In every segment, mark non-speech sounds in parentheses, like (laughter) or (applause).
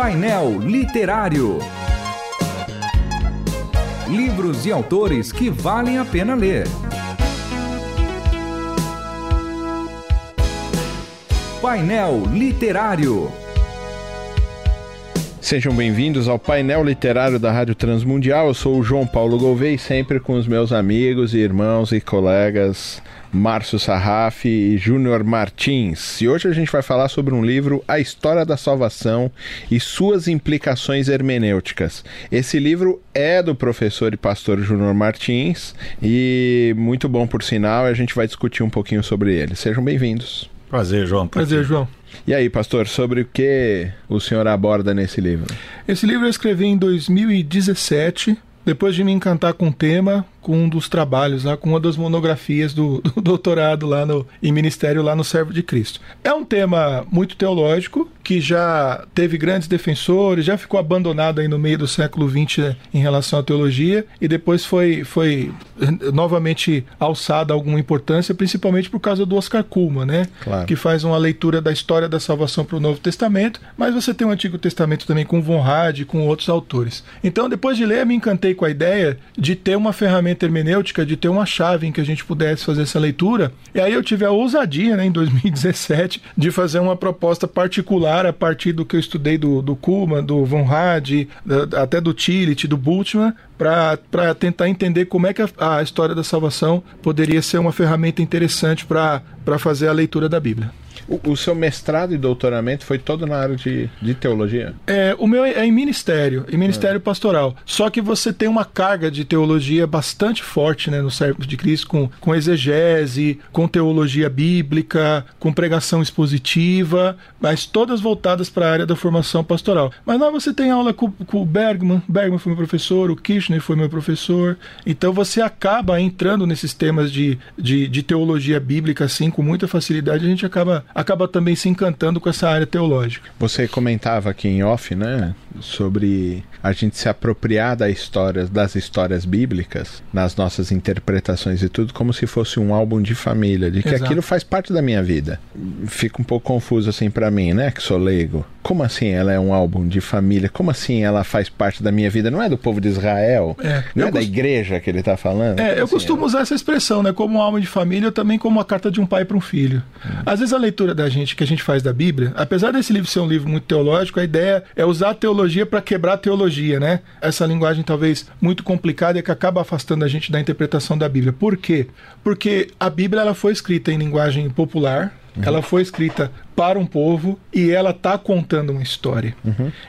Painel Literário. Livros e autores que valem a pena ler. Painel Literário. Sejam bem-vindos ao painel literário da Rádio Transmundial. Eu sou o João Paulo Gouveia, sempre com os meus amigos, irmãos e colegas Márcio Sarraf e Júnior Martins. E hoje a gente vai falar sobre um livro, A História da Salvação e suas implicações hermenêuticas. Esse livro é do professor e pastor Júnior Martins e muito bom por sinal, e a gente vai discutir um pouquinho sobre ele. Sejam bem-vindos. Prazer, João. Prazer, João. E aí, pastor, sobre o que o senhor aborda nesse livro? Esse livro eu escrevi em 2017, depois de me encantar com o tema, com um dos trabalhos lá, com uma das monografias do, do doutorado lá no em ministério lá no Servo de Cristo. É um tema muito teológico que já teve grandes defensores, já ficou abandonado aí no meio do século XX né, em relação à teologia e depois foi foi novamente alçado alguma importância, principalmente por causa do Oscar Kuhlman, né? Claro. Que faz uma leitura da história da salvação para o Novo Testamento, mas você tem o Antigo Testamento também com Von Rad e com outros autores. Então, depois de ler, me encantei com a ideia de ter uma ferramenta hermenêutica, de ter uma chave em que a gente pudesse fazer essa leitura. E aí eu tive a ousadia, né, em 2017, de fazer uma proposta particular a partir do que eu estudei do, do Kuhlman, do Von da, até do Tillich, do Bultmann, para tentar entender como é que a, a história da salvação poderia ser uma ferramenta interessante para fazer a leitura da Bíblia. O, o, seu mestrado e doutoramento foi todo na área de, de teologia? É, o meu é em ministério, em ministério é. pastoral. Só que você tem uma carga de teologia bastante forte né, no Servo de Cristo, com, com exegese, com teologia bíblica, com pregação expositiva, mas todas voltadas para a área da formação pastoral. Mas lá você tem aula com, com o Bergman, Bergman foi meu professor, o Kirchner foi meu professor. Então você acaba entrando nesses temas de, de, de teologia bíblica assim com muita facilidade. A gente acaba acaba também se encantando com essa área teológica. Você comentava aqui em off, né, sobre a gente se apropriar da história, das histórias bíblicas nas nossas interpretações e tudo como se fosse um álbum de família, de que Exato. aquilo faz parte da minha vida. Fica um pouco confuso assim para mim, né, que sou leigo. Como assim ela é um álbum de família? Como assim ela faz parte da minha vida? Não é do povo de Israel? É, não é da cost- igreja que ele tá falando? É, eu Assim, costumo usar essa expressão, né? Como um álbum de família, também como a carta de um pai para um filho. Às vezes a leitura da gente, que a gente faz da Bíblia, apesar desse livro ser um livro muito teológico, a ideia é usar a teologia para quebrar a teologia, né? Essa linguagem talvez muito complicada e que acaba afastando a gente da interpretação da Bíblia. Por quê? Porque a Bíblia ela foi escrita em linguagem popular, ela foi escrita para um povo e ela está contando uma história.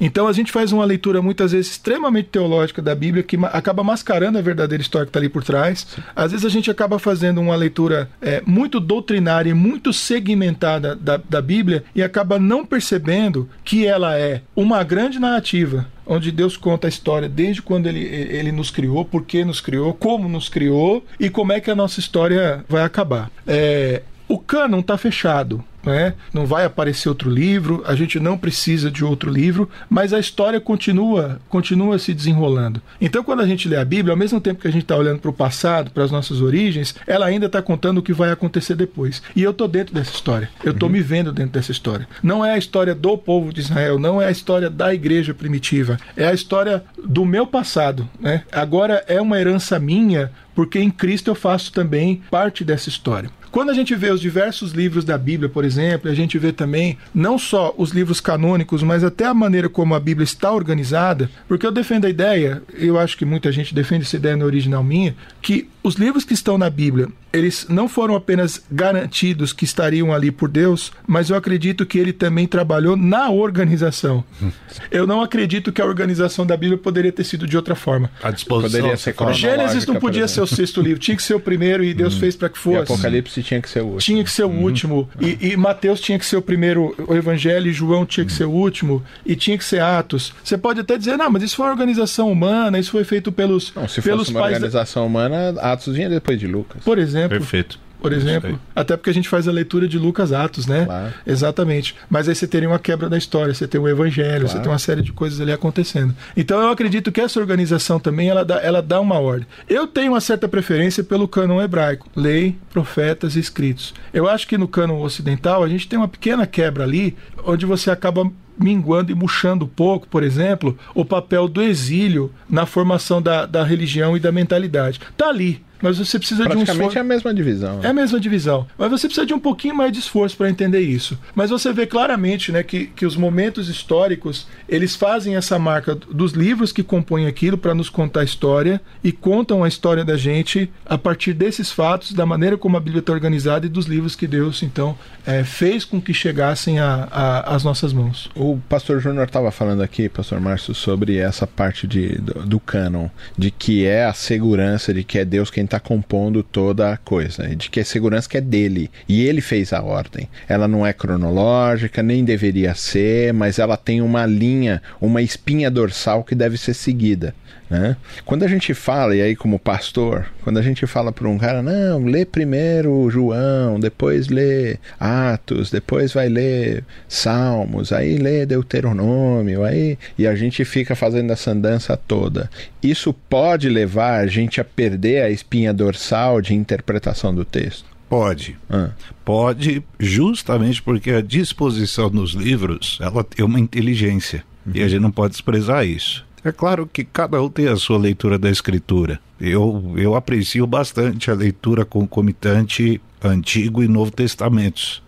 Então a gente faz uma leitura muitas vezes extremamente teológica da Bíblia que ma- acaba mascarando a verdadeira história que está ali por trás. Às vezes a gente acaba fazendo uma leitura é, muito doutrinária e muito segmentada da, da Bíblia e acaba não percebendo que ela é uma grande narrativa onde Deus conta a história desde quando ele, ele nos criou, por que nos criou, como nos criou e como é que a nossa história vai acabar. É, cânon está fechado. Né? Não vai aparecer outro livro, a gente não precisa de outro livro, mas a história continua, continua se desenrolando. Então, quando a gente lê a Bíblia, ao mesmo tempo que a gente está olhando para o passado, para as nossas origens, ela ainda está contando o que vai acontecer depois. E eu estou dentro dessa história, eu estou me vendo dentro dessa história. Não é a história do povo de Israel, não é a história da igreja primitiva, é a história do meu passado. Né? Agora é uma herança minha, porque em Cristo eu faço também parte dessa história. Quando a gente vê os diversos livros da Bíblia, por exemplo, a gente vê também não só os livros canônicos, mas até a maneira como a Bíblia está organizada, porque eu defendo a ideia, eu acho que muita gente defende essa ideia na original minha, que os livros que estão na Bíblia, eles não foram apenas garantidos que estariam ali por Deus, mas eu acredito que ele também trabalhou na organização. (laughs) Eu não acredito que a organização da Bíblia poderia ter sido de outra forma. À disposição. Poderia ser Gênesis não podia ser o sexto livro, tinha que ser o primeiro e Deus fez para que E fosse. Apocalipse tinha que ser o último. Tinha que ser o último. E, e Mateus tinha que ser o primeiro, o Evangelho, e João tinha que ser o último, e tinha que ser Atos. Você pode até dizer, não, mas isso foi uma organização humana, isso foi feito pelos, Não, se pelos fosse uma pais. da- organização humana, Atos vinha depois de Lucas. Por exemplo. Perfeito. por exemplo. Até porque a gente faz a leitura de Lucas Atos, né? Claro. Exatamente. Mas aí você teria uma quebra da história, você tem o evangelho, Claro. você tem uma série de coisas ali acontecendo. Então eu acredito que essa organização também ela dá, ela dá uma ordem. Eu tenho uma certa preferência pelo cânon hebraico, lei, profetas e escritos. Eu acho que no cânon ocidental a gente tem uma pequena quebra ali, onde você acaba minguando e murchando um pouco, por exemplo, o papel do exílio na formação da, da religião e da mentalidade. Está ali, mas você precisa de um Praticamente é a mesma divisão. É a mesma divisão. Mas você precisa de um pouquinho mais de esforço para entender isso. Mas você vê claramente né, que, que os momentos históricos eles fazem essa marca dos livros que compõem aquilo para nos contar a história e contam a história da gente a partir desses fatos, da maneira como a Bíblia está organizada e dos livros que Deus então é, fez com que chegassem às nossas mãos. O pastor Júnior estava falando aqui, pastor Márcio, sobre essa parte de, do, do cânon, de que é a segurança de que é Deus quem está compondo toda a coisa, de que é segurança que é dele. E ele fez a ordem. Ela não é cronológica, nem deveria ser, mas ela tem uma linha, uma espinha dorsal que deve ser seguida. Né? Quando a gente fala, e aí como pastor, quando a gente fala para um cara, não, lê primeiro João, depois lê Atos, depois vai ler Salmos, aí lê Deuteronômio, aí e a gente fica fazendo essa andança toda. Isso pode levar a gente a perder a espinha dorsal de interpretação do texto? Pode. Ah. Pode, justamente porque a disposição nos livros ela tem uma inteligência. Uhum. E a gente não pode desprezar isso. É claro que cada um tem a sua leitura da escritura. Eu, eu aprecio bastante a leitura concomitante Antigo e Novo Testamentos.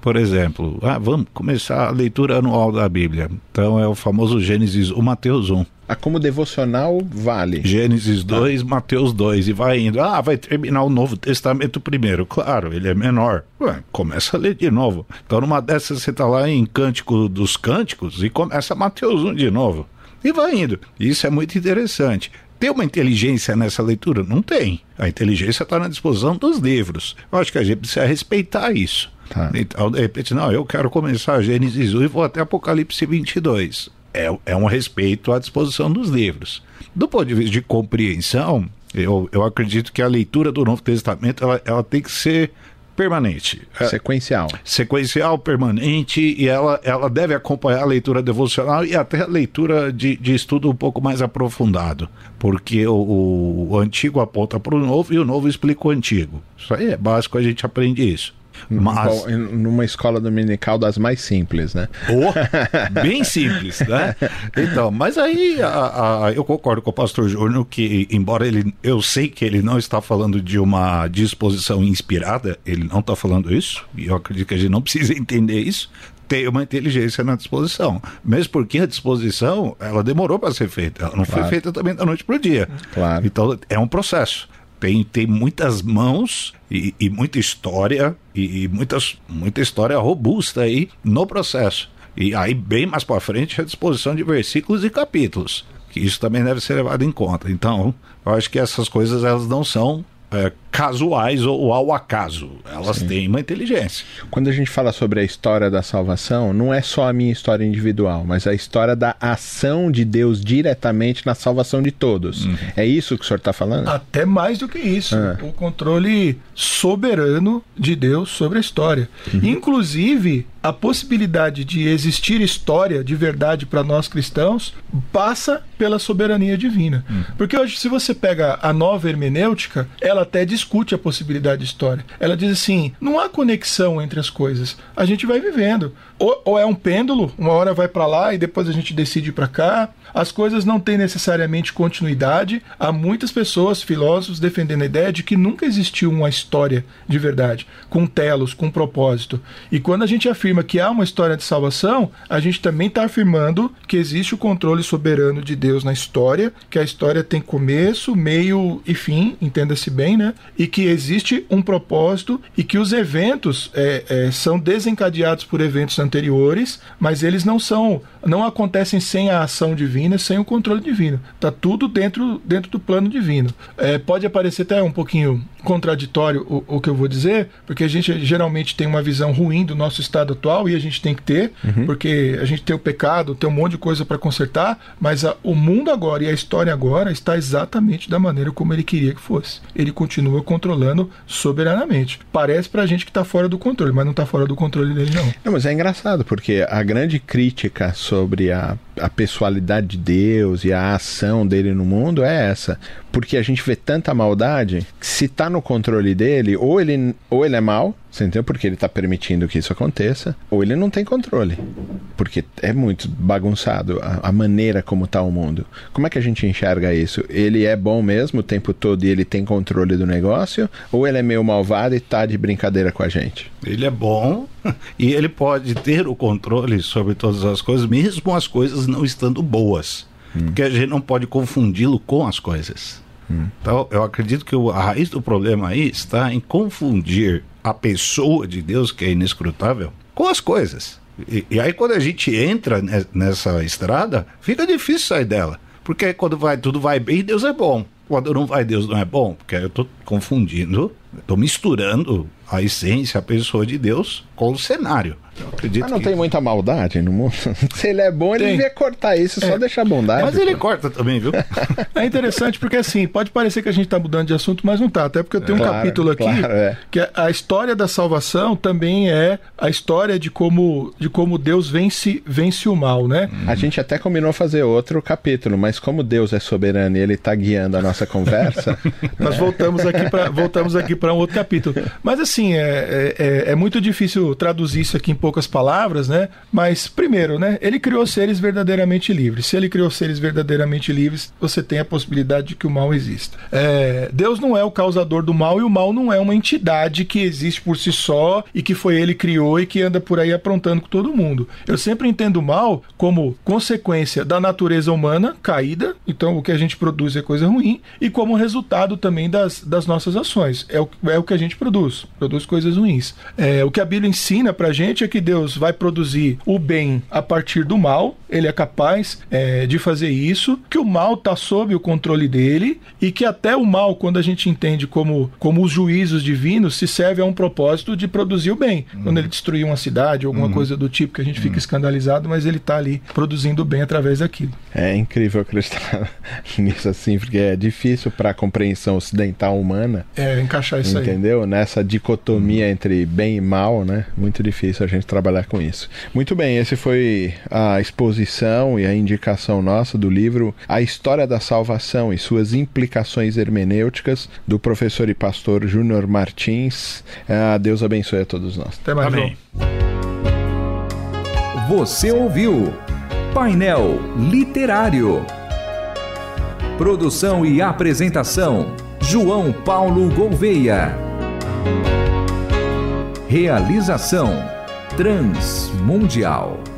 Por exemplo, ah, vamos começar a leitura anual da Bíblia. Então é o famoso Gênesis 1, Mateus 1. Ah, como devocional vale. Gênesis 2, ah. Mateus 2, e vai indo. Ah, vai terminar o Novo Testamento primeiro. Claro, ele é menor. Ué, começa a ler de novo. Então, numa dessas, você está lá em Cântico dos Cânticos e começa Mateus 1 de novo. E vai indo. Isso é muito interessante. Tem uma inteligência nessa leitura? Não tem. A inteligência está na disposição dos livros. Eu acho que a gente precisa respeitar isso. Tá. Então, de repente, não, eu quero começar Gênesis 1 e vou até Apocalipse 22. É, é um respeito à disposição dos livros. Do ponto de vista de compreensão, eu, eu acredito que a leitura do Novo Testamento ela, ela tem que ser permanente. É, sequencial. Sequencial, permanente, e ela, ela deve acompanhar a leitura devocional e até a leitura de, de estudo um pouco mais aprofundado. Porque o, o antigo aponta para o novo e o novo explica o antigo. Isso aí é básico, a gente aprende isso. Mas... Numa escola dominical das mais simples, né? Oh, (laughs) bem simples, né? Então, mas aí a, a, eu concordo com o pastor Júnior que, embora ele, eu sei que ele não está falando de uma disposição inspirada, ele não está falando isso, e eu acredito que a gente não precisa entender isso, tem uma inteligência na disposição. Mesmo porque a disposição, ela demorou para ser feita. Ela não claro. foi feita também da noite para o dia. Claro. Então, é um processo tem, tem muitas mãos e, e muita história e, e, muitas, muita história robusta aí no processo. E aí, bem mais para frente, a disposição de versículos e capítulos. Que isso também deve ser levado em conta. Então, eu acho que essas coisas elas não são é, casuais ou ao acaso. Elas Sim. têm uma inteligência. Quando a gente fala sobre a história da salvação, não é só a minha história individual, mas a história da ação de Deus diretamente na salvação de todos. Uhum. É isso que o senhor está falando? Até mais do que isso. Ah. O controle soberano de Deus sobre a história. Uhum. Inclusive, a possibilidade de existir história de verdade para nós cristãos passa pela soberania divina. Uhum. Porque hoje, se você pega a nova hermenêutica, ela até discute a possibilidade de história. Ela diz assim: não há conexão entre as coisas. A gente vai vivendo. Ou, ou é um pêndulo, uma hora vai para lá e depois a gente decide para cá. As coisas não têm necessariamente continuidade. Há muitas pessoas, filósofos, defendendo a ideia de que nunca existiu uma história de verdade, com telos, com propósito. E quando a gente afirma que há uma história de salvação, a gente também está afirmando que existe o controle soberano de Deus na história, que a história tem começo, meio e fim, entenda-se bem, né? E que existe um propósito e que os eventos é, é, são desencadeados por eventos anteriores, mas eles não são, não acontecem sem a ação divina, sem o controle divino. Tá tudo dentro, dentro do plano divino. É, pode parecer até um pouquinho contraditório o, o, que eu vou dizer, porque a gente geralmente tem uma visão ruim do nosso estado atual e a gente tem que ter, uhum. porque a gente tem o pecado, tem um monte de coisa para consertar, mas a, o mundo agora e a história agora está exatamente da maneira como ele queria que fosse. Ele continua controlando soberanamente. Parece pra gente que está fora do controle, mas não está fora do controle dele não. Não, mas é engraçado porque a grande crítica sobre a a pessoalidade de Deus e a ação dele no mundo é essa. Porque a gente vê tanta maldade, que se tá no controle dele, ou ele, ou ele é mal, você entendeu? Porque ele tá permitindo que isso aconteça, ou ele não tem controle. Porque é muito bagunçado a, a maneira como tá o mundo. Como é que a gente enxerga isso? Ele é bom mesmo o tempo todo e ele tem controle do negócio, ou ele é meio malvado e tá de brincadeira com a gente? Ele é bom (laughs) e ele pode ter o controle sobre todas as coisas, mesmo as coisas não estando boas. Hum. Porque a gente não pode confundi-lo com as coisas. Hum. Então, eu acredito que a raiz do problema aí está em confundir a pessoa de Deus, que é inescrutável, com as coisas. E, e aí, quando a gente entra nessa estrada, fica difícil sair dela. Porque quando vai, tudo vai bem, Deus é bom. Quando não vai, Deus não é bom. Porque eu estou confundindo, estou misturando a essência, a pessoa de Deus com o cenário. Eu acredito Mas não que... tem muita maldade no mundo. (laughs) Se ele é bom, ele tem. devia cortar isso, só é. deixar bondade. Mas ele corta também, viu? (laughs) é interessante porque assim, pode parecer que a gente está mudando de assunto, mas não está. Até porque eu tenho é. um claro, capítulo aqui claro, é. que a história da salvação também é a história de como, de como Deus vence, vence o mal, né? Hum. A gente até combinou fazer outro capítulo, mas como Deus é soberano e ele está guiando a nossa conversa. (laughs) nós né? voltamos aqui para voltamos aqui para um outro capítulo. Mas assim, é, é, é muito difícil traduzir isso aqui em poucas palavras, né? Mas, primeiro, né? Ele criou seres verdadeiramente livres. Se ele criou seres verdadeiramente livres, você tem a possibilidade de que o mal exista. É, Deus não é o causador do mal e o mal não é uma entidade que existe por si só e que foi ele que criou e que anda por aí aprontando com todo mundo. Eu sempre entendo o mal como consequência da natureza humana caída, então o que a gente produz é coisa ruim, e como resultado também das, das nossas ações. É o, é o que a gente produz, produz coisas ruins. É, o que a Bíblia ensina pra gente é que Deus vai produzir o bem a partir do mal, ele é capaz é, de fazer isso, que o mal está sob o controle dele e que até o mal, quando a gente entende como, como os juízos divinos, se serve a um propósito de produzir o bem. Hum. Quando ele destruiu uma cidade, alguma hum. coisa do tipo que a gente fica hum. escandalizado, mas ele está ali produzindo o bem através daquilo. É incrível acreditar (laughs) nisso assim, porque é difícil para a compreensão ocidental humana. É, encaixar isso entendeu? aí. Entendeu? Nessa dicotomia hum. entre bem e mal, né? Muito difícil a gente trabalhar com isso. Muito bem, esse foi a exposição e a indicação nossa do livro A História da Salvação e suas implicações hermenêuticas do professor e pastor Júnior Martins. Ah, Deus abençoe a todos nós. Até mais. Amém. Você ouviu Painel Literário. Produção e apresentação João Paulo Gouveia. Realização Transmundial.